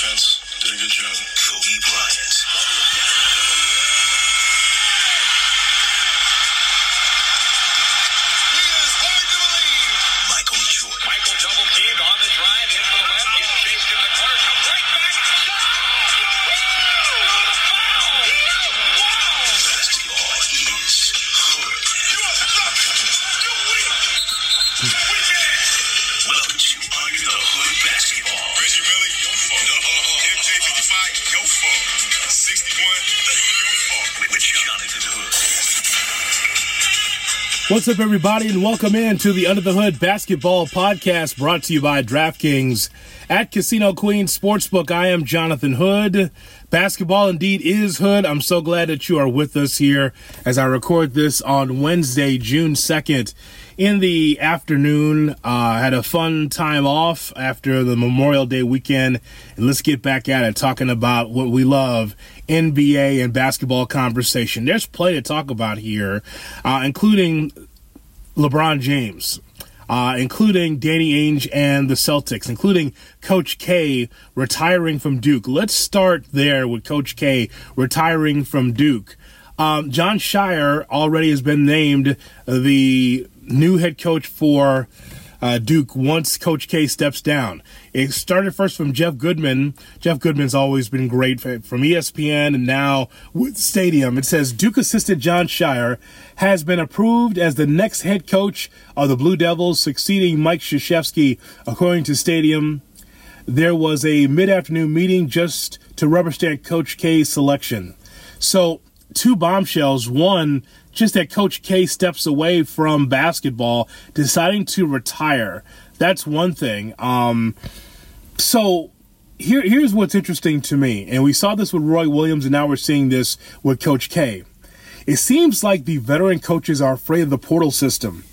defense did a good job. Kobe Bryant. What's up, everybody, and welcome in to the Under the Hood Basketball Podcast brought to you by DraftKings at Casino Queen Sportsbook. I am Jonathan Hood. Basketball indeed is Hood. I'm so glad that you are with us here as I record this on Wednesday, June 2nd in the afternoon. Uh, had a fun time off after the Memorial Day weekend, and let's get back at it talking about what we love NBA and basketball conversation. There's plenty to talk about here, uh, including LeBron James. Uh, including Danny Ainge and the Celtics, including Coach K retiring from Duke. Let's start there with Coach K retiring from Duke. Um, Jon Scheyer already has been named the new head coach for uh, Duke once Coach K steps down. It started first from Jeff Goodman. Jeff Goodman's always been great for, from ESPN and now with Stadium. It says Duke assistant Jon Scheyer has been approved as the next head coach of the Blue Devils, succeeding Mike Krzyzewski, according to Stadium. There was a mid-afternoon meeting just to rubber stamp Coach K's selection. So two bombshells. One, just that Coach K steps away from basketball, deciding to retire. That's one thing. Um, so here, here's what's interesting to me, and we saw this with Roy Williams, and now we're seeing this with Coach K. It seems like the veteran coaches are afraid of the portal system.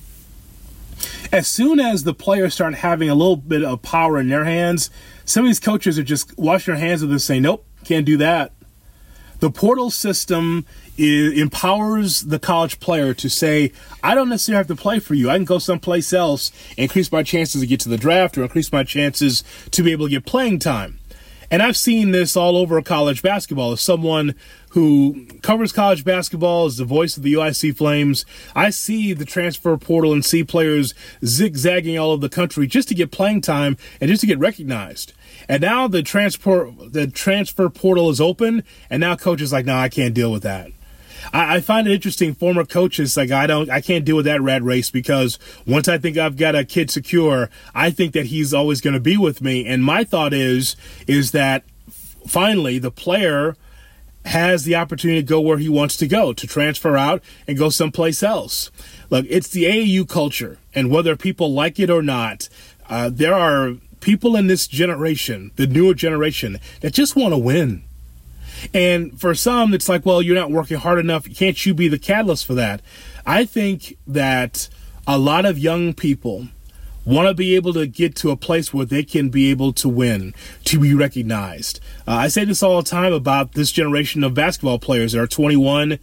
As soon as the players start having a little bit of power in their hands, some of these coaches are just washing their hands of this, saying, "Nope, can't do that." the portal system empowers the college player to say, I don't necessarily have to play for you. I can go someplace else, increase my chances to get to the draft, or increase my chances to be able to get playing time. And I've seen this all over college basketball. As someone who covers college basketball, is the voice of the UIC Flames, I see the transfer portal and see players zigzagging all over the country just to get playing time and just to get recognized. And now the transfer the transfer portal is open, and now coaches like, no, I can't deal with that. I, I find it interesting. Former coaches like, I don't, I can't deal with that rat race because once I think I've got a kid secure, I think that he's always going to be with me. And my thought is, is that finally the player has the opportunity to go where he wants to go, to transfer out and go someplace else. Look, it's the AAU culture, and whether people like it or not, uh, there are people in this generation, the newer generation, that just want to win. And for some, it's like, well, you're not working hard enough. Can't you be the catalyst for that? I think that a lot of young people want to be able to get to a place where they can be able to win, to be recognized. Uh, I say this all the time about this generation of basketball players that are 21,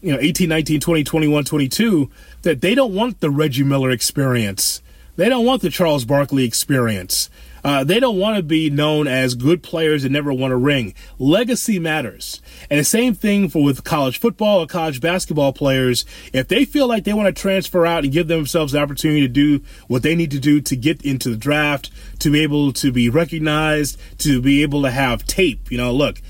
you know, 18, 19, 20, 21, 22, that they don't want the Reggie Miller experience. They don't want the Charles Barkley experience. Uh, they don't want to be known as good players that never won a ring. Legacy matters. And the same thing for with college football or college basketball players. If they feel like they want to transfer out and give themselves the opportunity to do what they need to do to get into the draft, to be able to be recognized, to be able to have tape. You know, look,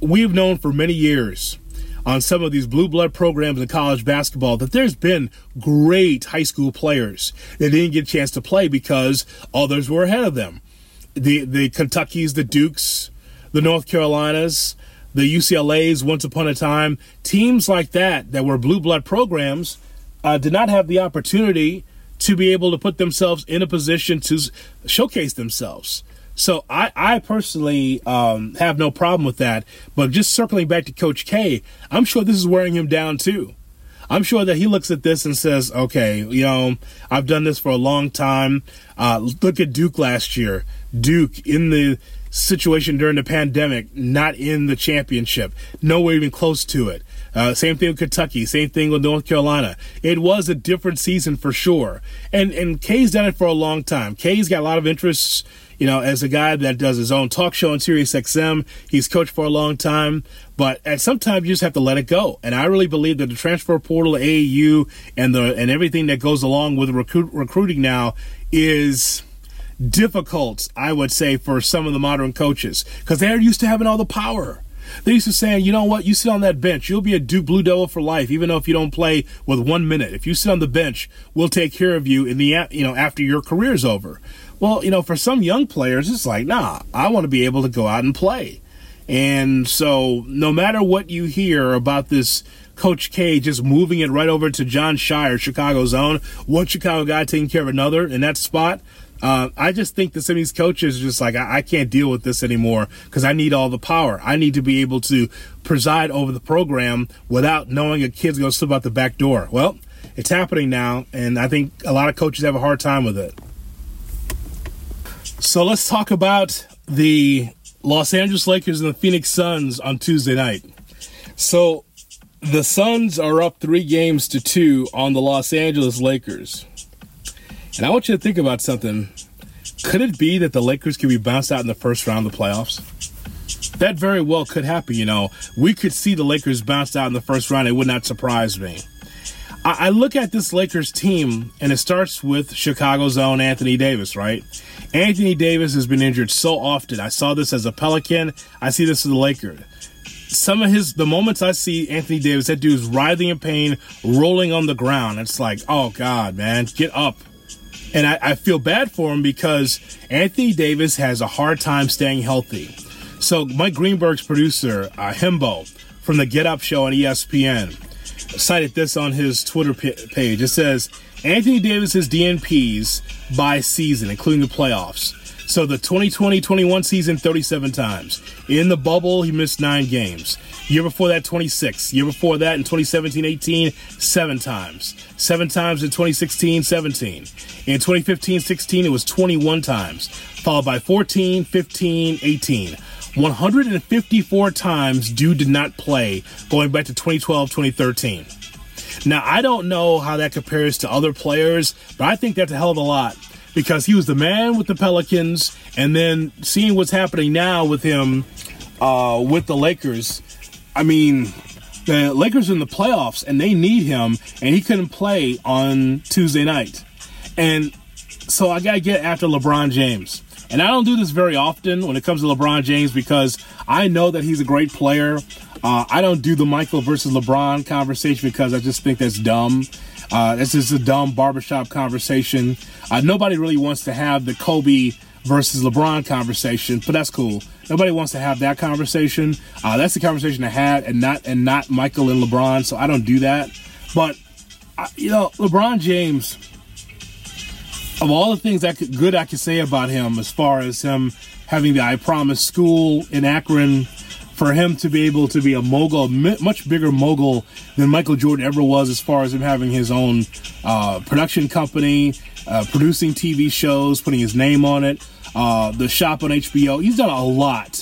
we've known for many years on some of these blue blood programs in college basketball that there's been great high school players that didn't get a chance to play because others were ahead of them. The the Kentuckys, the Dukes, the North Carolinas, the UCLA's once upon a time, teams like that that were blue blood programs uh, did not have the opportunity to be able to put themselves in a position to showcase themselves. So I, I personally um, have no problem with that. But just circling back to Coach K, I'm sure this is wearing him down too. I'm sure that he looks at this and says, okay, you know, I've done this for a long time. Uh, look at Duke last year. Duke in the situation during the pandemic, not in the championship, nowhere even close to it. Uh, same thing with Kentucky. Same thing with North Carolina. It was a different season for sure. And and K's done it for a long time. K's got a lot of interests. You know, as a guy that does his own talk show on Sirius XM, he's coached for a long time. But at some time, you just have to let it go. And I really believe that the transfer portal, AAU, and the and everything that goes along with recruit, recruiting now is difficult, I would say, for some of the modern coaches because they're used to having all the power. They used to saying, you know what, you sit on that bench, you'll be a Duke Blue Devil for life, even though if you don't play with one minute. If you sit on the bench, we'll take care of you in the you know after your career's over. Well, you know, for some young players, it's like, nah, I want to be able to go out and play. And so, no matter what you hear about this Coach K just moving it right over to Jon Scheyer, Chicago's own, one Chicago guy taking care of another in that spot, uh, I just think that some of these coaches are just like, I, I can't deal with this anymore because I need all the power. I need to be able to preside over the program without knowing a kid's going to slip out the back door. Well, it's happening now, and I think a lot of coaches have a hard time with it. So let's talk about the Los Angeles Lakers and the Phoenix Suns on Tuesday night. So the Suns are up three games to two on the Los Angeles Lakers. And I want you to think about something. Could it be that the Lakers could be bounced out in the first round of the playoffs? That very well could happen, you know. We could see the Lakers bounced out in the first round. It would not surprise me. I, look at this Lakers team, and it starts with Chicago's own Anthony Davis, right? Anthony Davis has been injured so often. I saw this as a Pelican. I see this as a Laker. Some of his, the moments I see Anthony Davis, that dude's writhing in pain, rolling on the ground. It's like, oh God, man, get up and I, I, feel bad for him because Anthony Davis has a hard time staying healthy. So Mike Greenberg's producer, uh, Hembo, from the Get Up show on ESPN, cited this on his Twitter page. It says Anthony Davis's DNPs by season, including the playoffs. So the 2020-21 season, 37 times. In the bubble, he missed nine games. Year before that, 26. Year before that, in 2017-18, seven times. Seven times in 2016-17. In 2015-16, it was 21 times, followed by 14, 15, 18. 154 times Dude did not play going back to 2012, 2013. Now, I don't know how that compares to other players, but I think that's a hell of a lot because he was the man with the Pelicans, and then seeing what's happening now with him uh, with the Lakers. I mean, the Lakers in the playoffs, and they need him, and he couldn't play on Tuesday night. And so I got to get after LeBron James. And I don't do this very often when it comes to LeBron James because I know that he's a great player. Uh, I don't do the Michael versus LeBron conversation because I just think that's dumb. Uh, this is a dumb barbershop conversation. Uh, nobody really wants to have the Kobe versus LeBron conversation, but that's cool. Nobody wants to have that conversation. Uh, that's the conversation I had, and not and not Michael and LeBron. So I don't do that. But you know, LeBron James. Of all the things that could, good I could say about him, as far as him having the I Promise School in Akron, for him to be able to be a mogul, much bigger mogul than Michael Jordan ever was, as far as him having his own uh, production company, uh, producing TV shows, putting his name on it, uh, the shop on HBO. He's done a lot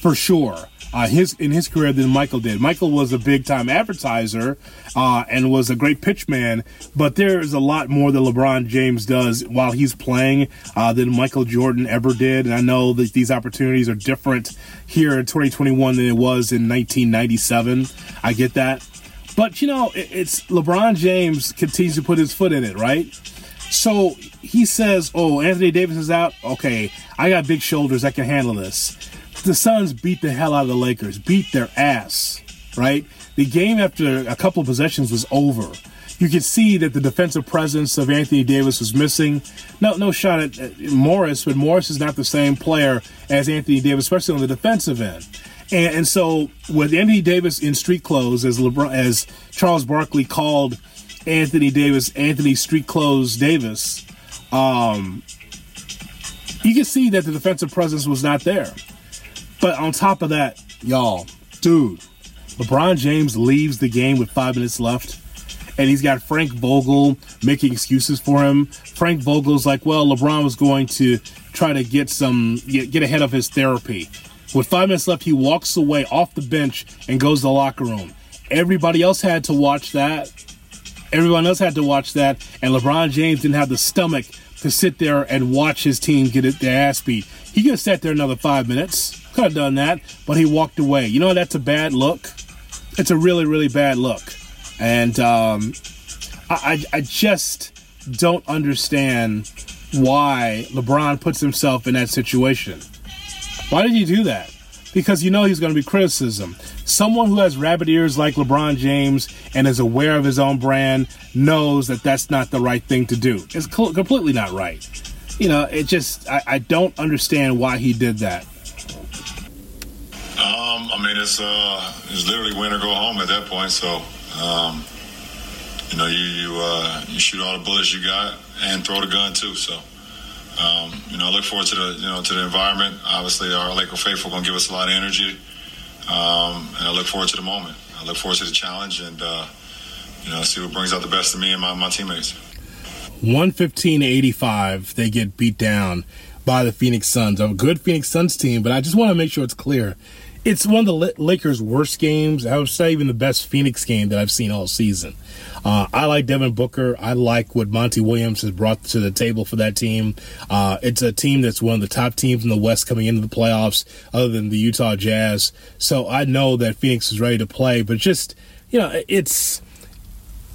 for sure uh, his in his career than Michael did. Michael was a big time advertiser uh, and was a great pitch man, but there is a lot more that LeBron James does while he's playing uh, than Michael Jordan ever did. And I know that these opportunities are different here in 2021 than it was in 1997. I get that, but you know, it, it's LeBron James continues to put his foot in it, right? So he says, "Oh, Anthony Davis is out. Okay, I got big shoulders. I can handle this." The Suns beat the hell out of the Lakers, beat their ass, right? The game after a couple of possessions was over. You could see that the defensive presence of Anthony Davis was missing. No, no shot at, Morris, but Morris is not the same player as Anthony Davis, especially on the defensive end. And, and so with Anthony Davis in street clothes, as LeBron, as Charles Barkley called Anthony Davis, Anthony Street Clothes Davis, um, you can see that the defensive presence was not there. But on top of that, y'all, dude, LeBron James leaves the game with five minutes left. and he's got Frank Vogel making excuses for him. Frank Vogel's like, well, LeBron was going to try to get some get, get ahead of his therapy. With five minutes left, he walks away off the bench and goes to the locker room. Everybody else had to watch that. Everyone else had to watch that, and LeBron James didn't have the stomach to sit there and watch his team get their ass beat. He could have sat there another five minutes, could have done that, but he walked away. You know that's a bad look. It's a really, really bad look, and um, I, I, just don't understand why LeBron puts himself in that situation. Why did he do that? Because you know he's going to be criticism. Someone who has rabbit ears like LeBron James and is aware of his own brand knows that that's not the right thing to do. It's completely not right. You know, it just, I, I don't understand why he did that. It's uh, it's literally win or go home at that point. So, um, you know, you you uh, you shoot all the bullets you got and throw the gun too. So, um, you know, I look forward to the you know to the environment. Obviously, our Laker faithful to give us a lot of energy, um, and I look forward to the moment. I look forward to the challenge, and uh, you know, see what brings out the best of me and my, my teammates. 115 to 85, they get beat down by the Phoenix Suns. A good Phoenix Suns team, but I just want to make sure it's clear. It's one of the Lakers' worst games. I would say even the best Phoenix game that I've seen all season. Uh, I like Devin Booker. I like what Monty Williams has brought to the table for that team. Uh, it's a team that's one of the top teams in the West coming into the playoffs, other than the Utah Jazz. So I know that Phoenix is ready to play, but just, you know, it's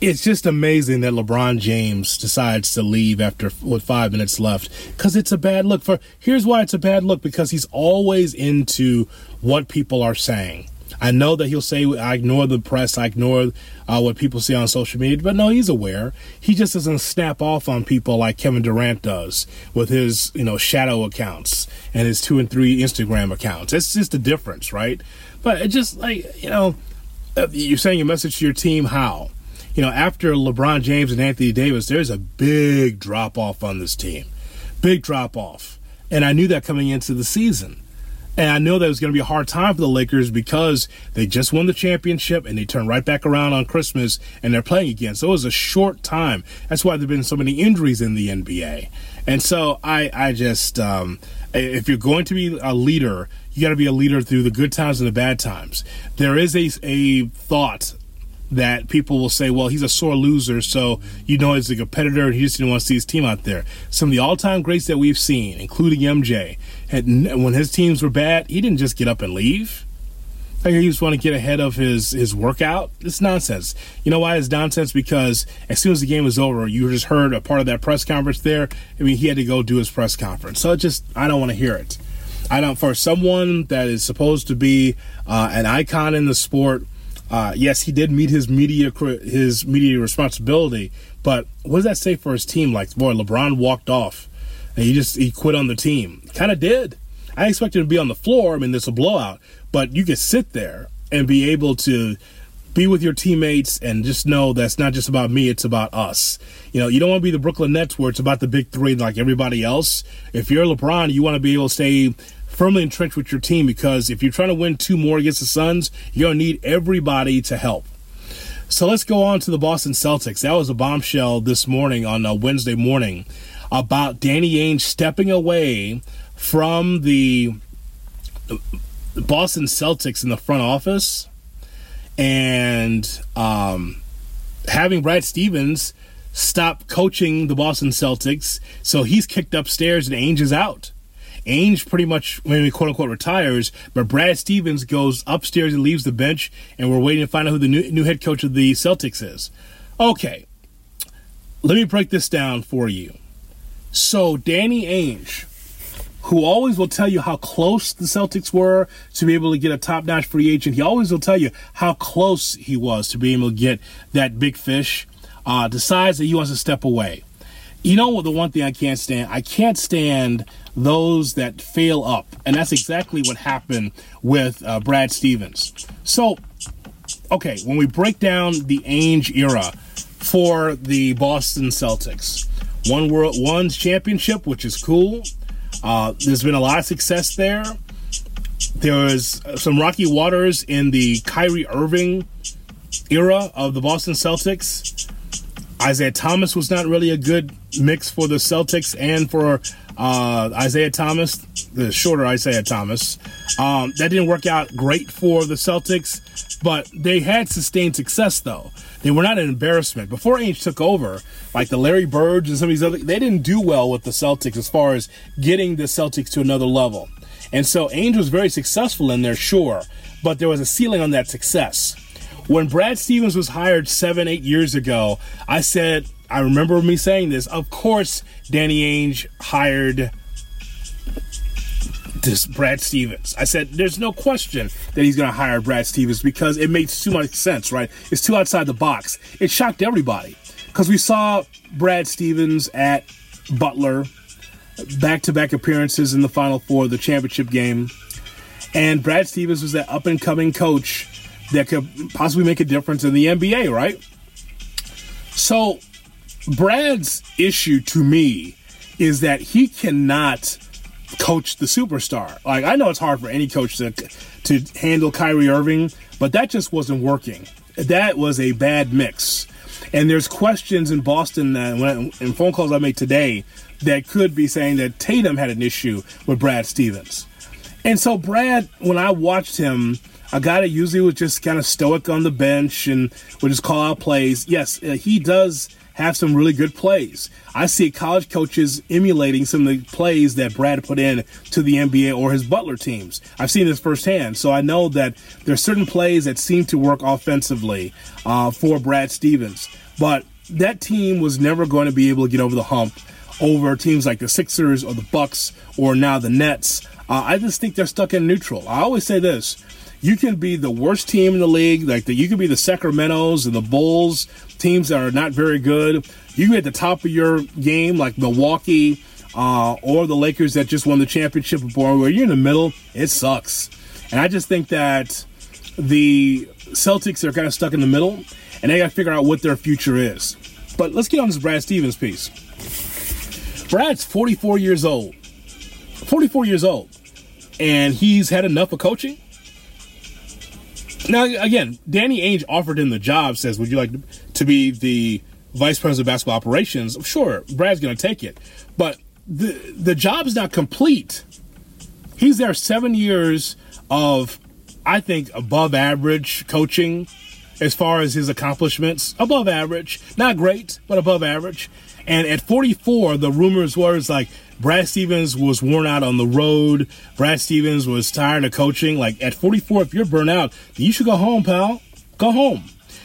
it's just amazing that LeBron James decides to leave after with five minutes left because it's a bad look. For here's why it's a bad look because he's always into what people are saying. I know that he'll say I ignore the press, I ignore uh, what people see on social media, but no, he's aware. He just doesn't snap off on people like Kevin Durant does with his you know shadow accounts and his two and three Instagram accounts. It's just a difference, right? But it just like you know, uh, you're saying a message to your team how you know, after LeBron James and Anthony Davis, there's a big drop off on this team. Big drop off. And I knew that coming into the season. And I know that it was going to be a hard time for the Lakers because they just won the championship and they turn right back around on Christmas and they're playing again. So it was a short time. That's why there have been so many injuries in the NBA. And so I, I just, um, if you're going to be a leader, you got to be a leader through the good times and the bad times. There is a, a thought that people will say, well, he's a sore loser, so you know he's a competitor and he just didn't want to see his team out there. Some of the all time greats that we've seen, including MJ, had, when his teams were bad, he didn't just get up and leave. Like he just want to get ahead of his his workout. It's nonsense. You know why it's nonsense? Because as soon as the game was over, you just heard a part of that press conference there. I mean, he had to go do his press conference. So just, I don't want to hear it. I don't. For someone that is supposed to be uh, an icon in the sport, uh, yes, he did meet his media his media responsibility, but what does that say for his team? Like, boy, LeBron walked off, and he just he quit on the team. Kind of did. I expected him to be on the floor. I mean, there's a blowout, but you could sit there and be able to be with your teammates and just know that's not just about me, it's about us. You know, you don't want to be the Brooklyn Nets where it's about the big three like everybody else. If you're LeBron, you want to be able to stay firmly entrenched with your team because if you're trying to win two more against the Suns, you're going to need everybody to help. So let's go on to the Boston Celtics. That was a bombshell this morning on a Wednesday morning about Danny Ainge stepping away from the Boston Celtics in the front office and um, having Brad Stevens stop coaching the Boston Celtics. So he's kicked upstairs and Ainge is out. Ainge pretty much, maybe quote unquote, retires, but Brad Stevens goes upstairs and leaves the bench, and we're waiting to find out who the new, new head coach of the Celtics is. Okay, let me break this down for you. So, Danny Ainge, who always will tell you how close the Celtics were to be able to get a top notch free agent, he always will tell you how close he was to being able to get that big fish, uh, decides that he wants to step away. You know what? The one thing I can't stand, I can't stand those that fail up, and that's exactly what happened with uh, Brad Stevens. So, okay, when we break down the Ainge era for the Boston Celtics, one world, one's championship, which is cool. Uh, there's been a lot of success there. There was some rocky waters in the Kyrie Irving era of the Boston Celtics, Isaiah Thomas was not really a good mix for the Celtics and for uh, Isaiah Thomas, the shorter Isaiah Thomas. Um, that didn't work out great for the Celtics, but they had sustained success though. They were not an embarrassment. Before Ainge took over, like the Larry Birds and some of these other, they didn't do well with the Celtics as far as getting the Celtics to another level. And so Ainge was very successful in there, sure, but there was a ceiling on that success. When Brad Stevens was hired seven, eight years ago, I said, I remember me saying this. Of course, Danny Ainge hired this Brad Stevens. I said, there's no question that he's going to hire Brad Stevens because it makes too much sense, right? It's too outside the box. It shocked everybody because we saw Brad Stevens at Butler, back to back appearances in the Final Four, the championship game. And Brad Stevens was that up and coming coach that could possibly make a difference in the NBA, right? So, Brad's issue to me is that he cannot coach the superstar. Like I know it's hard for any coach to to handle Kyrie Irving, but that just wasn't working. That was a bad mix. And there's questions in Boston that when in phone calls I made today that could be saying that Tatum had an issue with Brad Stevens. And so Brad, when I watched him, a guy that usually was just kind of stoic on the bench and would just call out plays. Yes, uh, he does have some really good plays. I see college coaches emulating some of the plays that Brad put in to the NBA or his Butler teams. I've seen this firsthand, so I know that there's certain plays that seem to work offensively uh, for Brad Stevens. But that team was never going to be able to get over the hump over teams like the Sixers or the Bucks or now the Nets. Uh, I just think they're stuck in neutral. I always say this: you can be the worst team in the league, like the, you can be the Sacramento's and the Bulls, teams that are not very good. You can be at the top of your game, like Milwaukee uh, or the Lakers that just won the championship before, where you're in the middle. It sucks, and I just think that the Celtics are kind of stuck in the middle, and they got to figure out what their future is. But let's get on this Brad Stevens piece. Brad's 44 years old. 44 years old. And he's had enough of coaching. Now, again, Danny Ainge offered him the job, says, Would you like to be the vice president of basketball operations? Sure, Brad's going to take it. But the, the job is not complete. He's there seven years of, I think, above average coaching as far as his accomplishments. Above average. Not great, but above average. And at 44, the rumors were like Brad Stevens was worn out on the road. Brad Stevens was tired of coaching. Like at 44, if you're burnt out, you should go home, pal. Go home.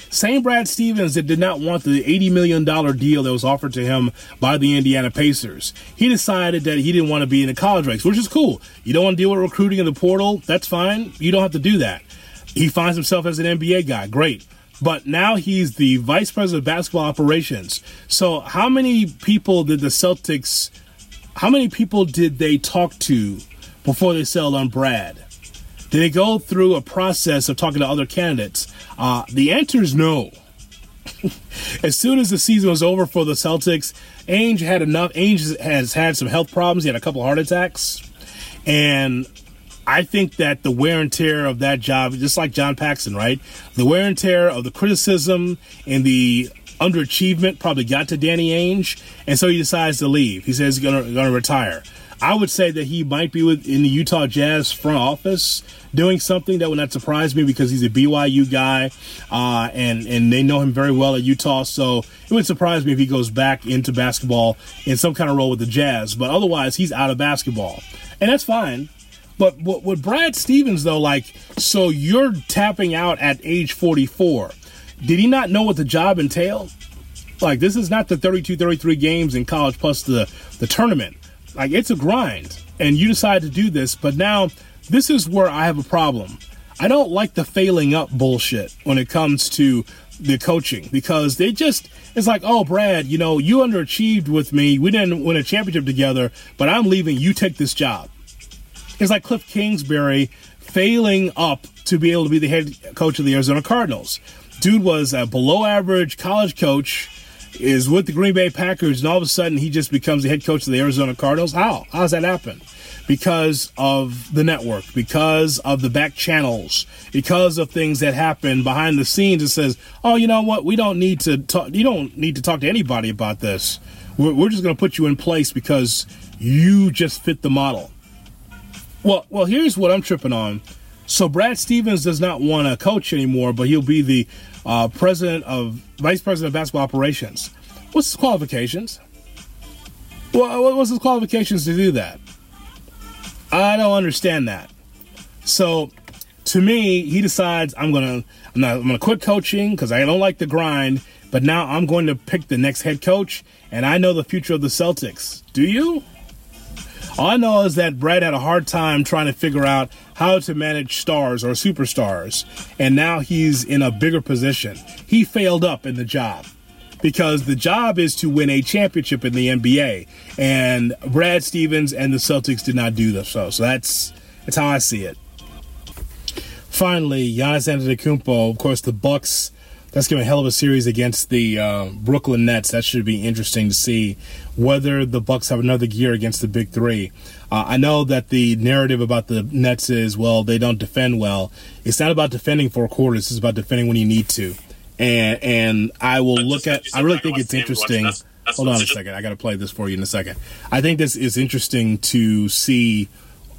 Same Brad Stevens that did not want the $80 million deal that was offered to him by the Indiana Pacers. He decided that he didn't want to be in the college ranks, which is cool. You don't want to deal with recruiting in the portal? That's fine. You don't have to do that. He finds himself as an NBA guy. Great. But now he's the vice president of basketball operations. So, how many people did the Celtics, how many people did they talk to before they settled on Brad? Did they go through a process of talking to other candidates? Uh, the answer is no. as soon as the season was over for the Celtics, Ainge had enough. Ainge has had some health problems. He had a couple heart attacks. And I think that the wear and tear of that job, just like John Paxson, right? The wear and tear of the criticism and the underachievement probably got to Danny Ainge, and so he decides to leave. He says he's gonna gonna retire. I would say that he might be with in the Utah Jazz front office doing something that would not surprise me because he's a BYU guy, uh, and and they know him very well at Utah. So it would surprise me if he goes back into basketball in some kind of role with the Jazz. But otherwise, he's out of basketball, and that's fine. But with Brad Stevens, though, like, so you're tapping out at age 44. Did he not know what the job entailed? Like, this is not the 32, 33 games in college plus the, the tournament. Like, it's a grind. And you decide to do this. But now, this is where I have a problem. I don't like the failing up bullshit when it comes to the coaching because they just it's like oh brad you know you underachieved with me we didn't win a championship together but i'm leaving you take this job it's like Cliff Kingsbury failing up to be able to be the head coach of the Arizona Cardinals. Dude was a below average college coach, is with the Green Bay Packers, and all of a sudden he just becomes the head coach of the Arizona Cardinals. How? How does that happen? because of the network, because of the back channels, because of things that happen behind the scenes. It says, "Oh, you know what? We don't need to talk. You don't need to talk to anybody about this. We're, we're just going to put you in place because you just fit the model." Well, well, here's what I'm tripping on. So Brad Stevens does not want to coach anymore, but he'll be the uh, president of vice president of basketball operations. What's his qualifications? Well, what's his qualifications to do that? I don't understand that. So, to me, he decides I'm gonna I'm not I'm gonna quit coaching because I don't like the grind. But now I'm going to pick the next head coach, and I know the future of the Celtics. Do you? All I know is that Brad had a hard time trying to figure out how to manage stars or superstars, and now he's in a bigger position. He failed up in the job because the job is to win a championship in the NBA, and Brad Stevens and the Celtics did not do this. So, so that's that's how I see it. Finally, Giannis Antetokounmpo, of course, the Bucks that's going to be a hell of a series against the uh, Brooklyn Nets. That should be interesting to see whether the Bucks have another gear against the Big Three. Uh, I know that the narrative about the Nets is well, they don't defend well. It's not about defending four quarters. It's about defending when you need to. And and I will But look at. like you said, I really think it's the game, watch- interesting. that's- that's Hold on a second. I got to play this for you in a second. I think this is interesting to see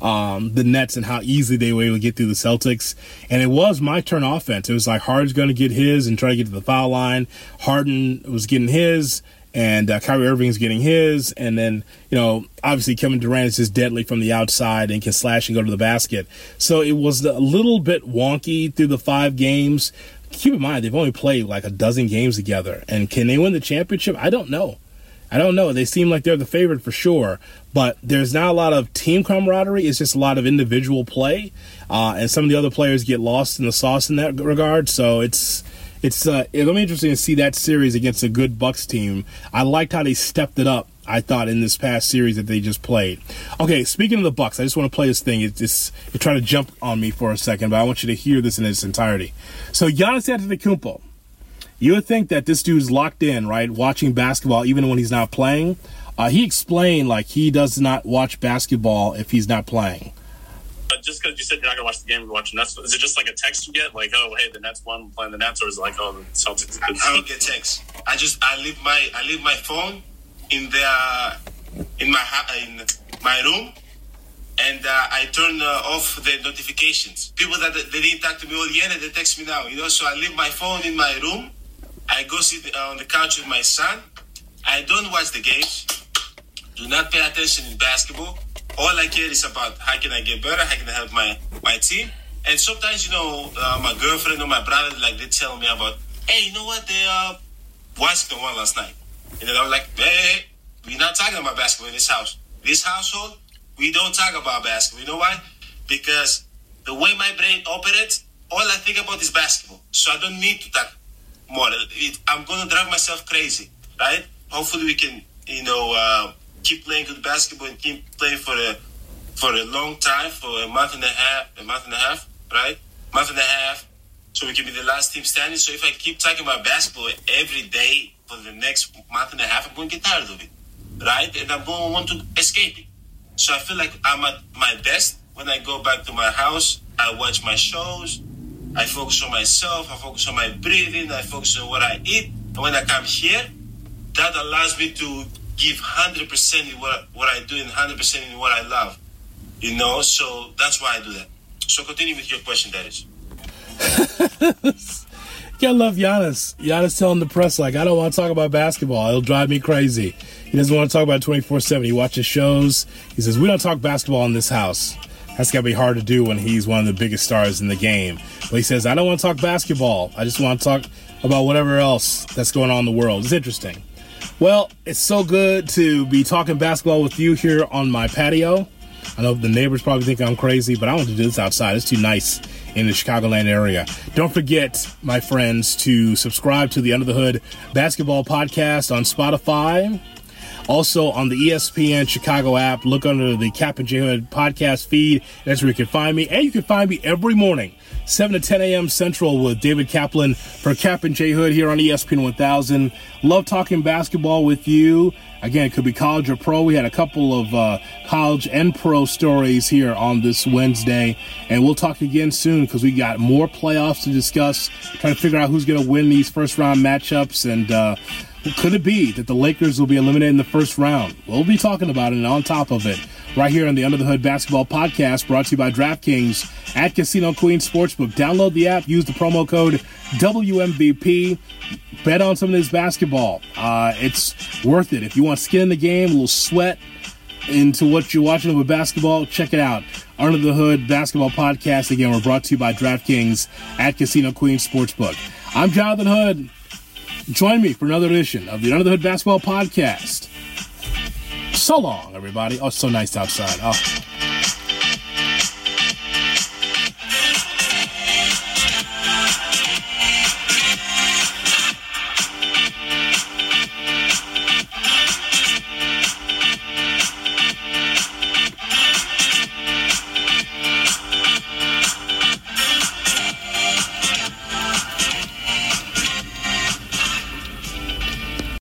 um, the Nets and how easily they were able to get through the Celtics. And it was my turn offense. It was like Harden's going to get his and try to get to the foul line. Harden was getting his, and uh, Kyrie Irving's getting his. And then, you know, obviously Kevin Durant is just deadly from the outside and can slash and go to the basket. So it was a little bit wonky through the five games. Keep in mind, they've only played like a dozen games together. And can they win the championship? I don't know. I don't know. They seem like they're the favorite for sure, but there's not a lot of team camaraderie. It's just a lot of individual play, uh, and some of the other players get lost in the sauce in that regard. So it's it's uh, it'll be interesting to see that series against a good Bucks team. I liked how they stepped it up. I thought in this past series that they just played. Okay, speaking of the Bucks, I just want to play this thing. It's it trying to jump on me for a second, but I want you to hear this in its entirety. So Giannis Antetokounmpo. You would think that this dude's locked in, right? Watching basketball even when he's not playing. Uh, he explained like he does not watch basketball if he's not playing. But just because you said you're not gonna watch the game, you're watching Nets. Is it just like a text you get, like, oh, hey, the Nets won, we're playing the Nets, or is it like, oh, the Celtics? I, I don't get texts. I just I leave my I leave my phone in the in my in my room, and uh, I turn uh, off the notifications. People that they didn't talk to me all year, they text me now. You know, so I leave my phone in my room. I go sit uh, on the couch with my son. I don't watch the games. Do not pay attention in basketball. All I care is about how can I get better, how can I help my my team. And sometimes, you know, uh, my girlfriend or my brother, like, they tell me about, hey, you know what, they uh, Washington won last night. And then I'm like, hey, we're not talking about basketball in this house. This household, we don't talk about basketball. You know why? Because the way my brain operates, all I think about is basketball. So I don't need to talk more. It, I'm going to drive myself crazy, right? Hopefully we can, you know, uh, keep playing good basketball and keep playing for a for a long time, for a month and a half, a month and a half, right? Month and a half, so we can be the last team standing. So if I keep talking about basketball every day for the next month and a half, I'm going to get tired of it, right? And I'm going to want to escape it. So I feel like I'm at my best when I go back to my house. I watch my shows. I focus on myself. I focus on my breathing. I focus on what I eat. And when I come here, that allows me to give 100% in what, what I do and 100% in what I love. You know, so that's why I do that. So continue with your question, Darius. Yeah, I love Giannis. Giannis telling the press like, I don't want to talk about basketball. It'll drive me crazy. He doesn't want to talk about twenty four seven. He watches shows. He says we don't talk basketball in this house. That's got to be hard to do when he's one of the biggest stars in the game. But he says I don't want to talk basketball. I just want to talk about whatever else that's going on in the world. It's interesting. Well, it's so good to be talking basketball with you here on my patio. I know the neighbors probably think I'm crazy, but I want to do this outside. It's too nice in the Chicagoland area. Don't forget, my friends, to subscribe to the Under the Hood Basketball Podcast on Spotify. Also on the ESPN Chicago app, look under the Kap and J Hood podcast feed. That's where you can find me. And you can find me every morning, 7 to 10 a.m. Central with David Kaplan for Kap and J Hood here on ESPN 1000. Love talking basketball with you. Again, it could be college or pro. We had a couple of uh, college and pro stories here on this Wednesday, and we'll talk again soon because we got more playoffs to discuss. Trying to figure out who's going to win these first round matchups, and uh, could it be that the Lakers will be eliminated in the first round? We'll be talking about it and on top of it right here on the Under the Hood Basketball Podcast, brought to you by DraftKings at Casino Queen Sportsbook. Download the app, use the promo code WMVP bet on some of this basketball. Uh, it's worth it. If you want skin in the game, a little sweat into what you're watching with basketball, check it out. Under the Hood Basketball Podcast. Again, we're brought to you by DraftKings at Casino Queen Sportsbook. I'm Jonathan Hood. Join me for another edition of the Under the Hood Basketball Podcast. So long, everybody. Oh, it's so nice outside. Oh.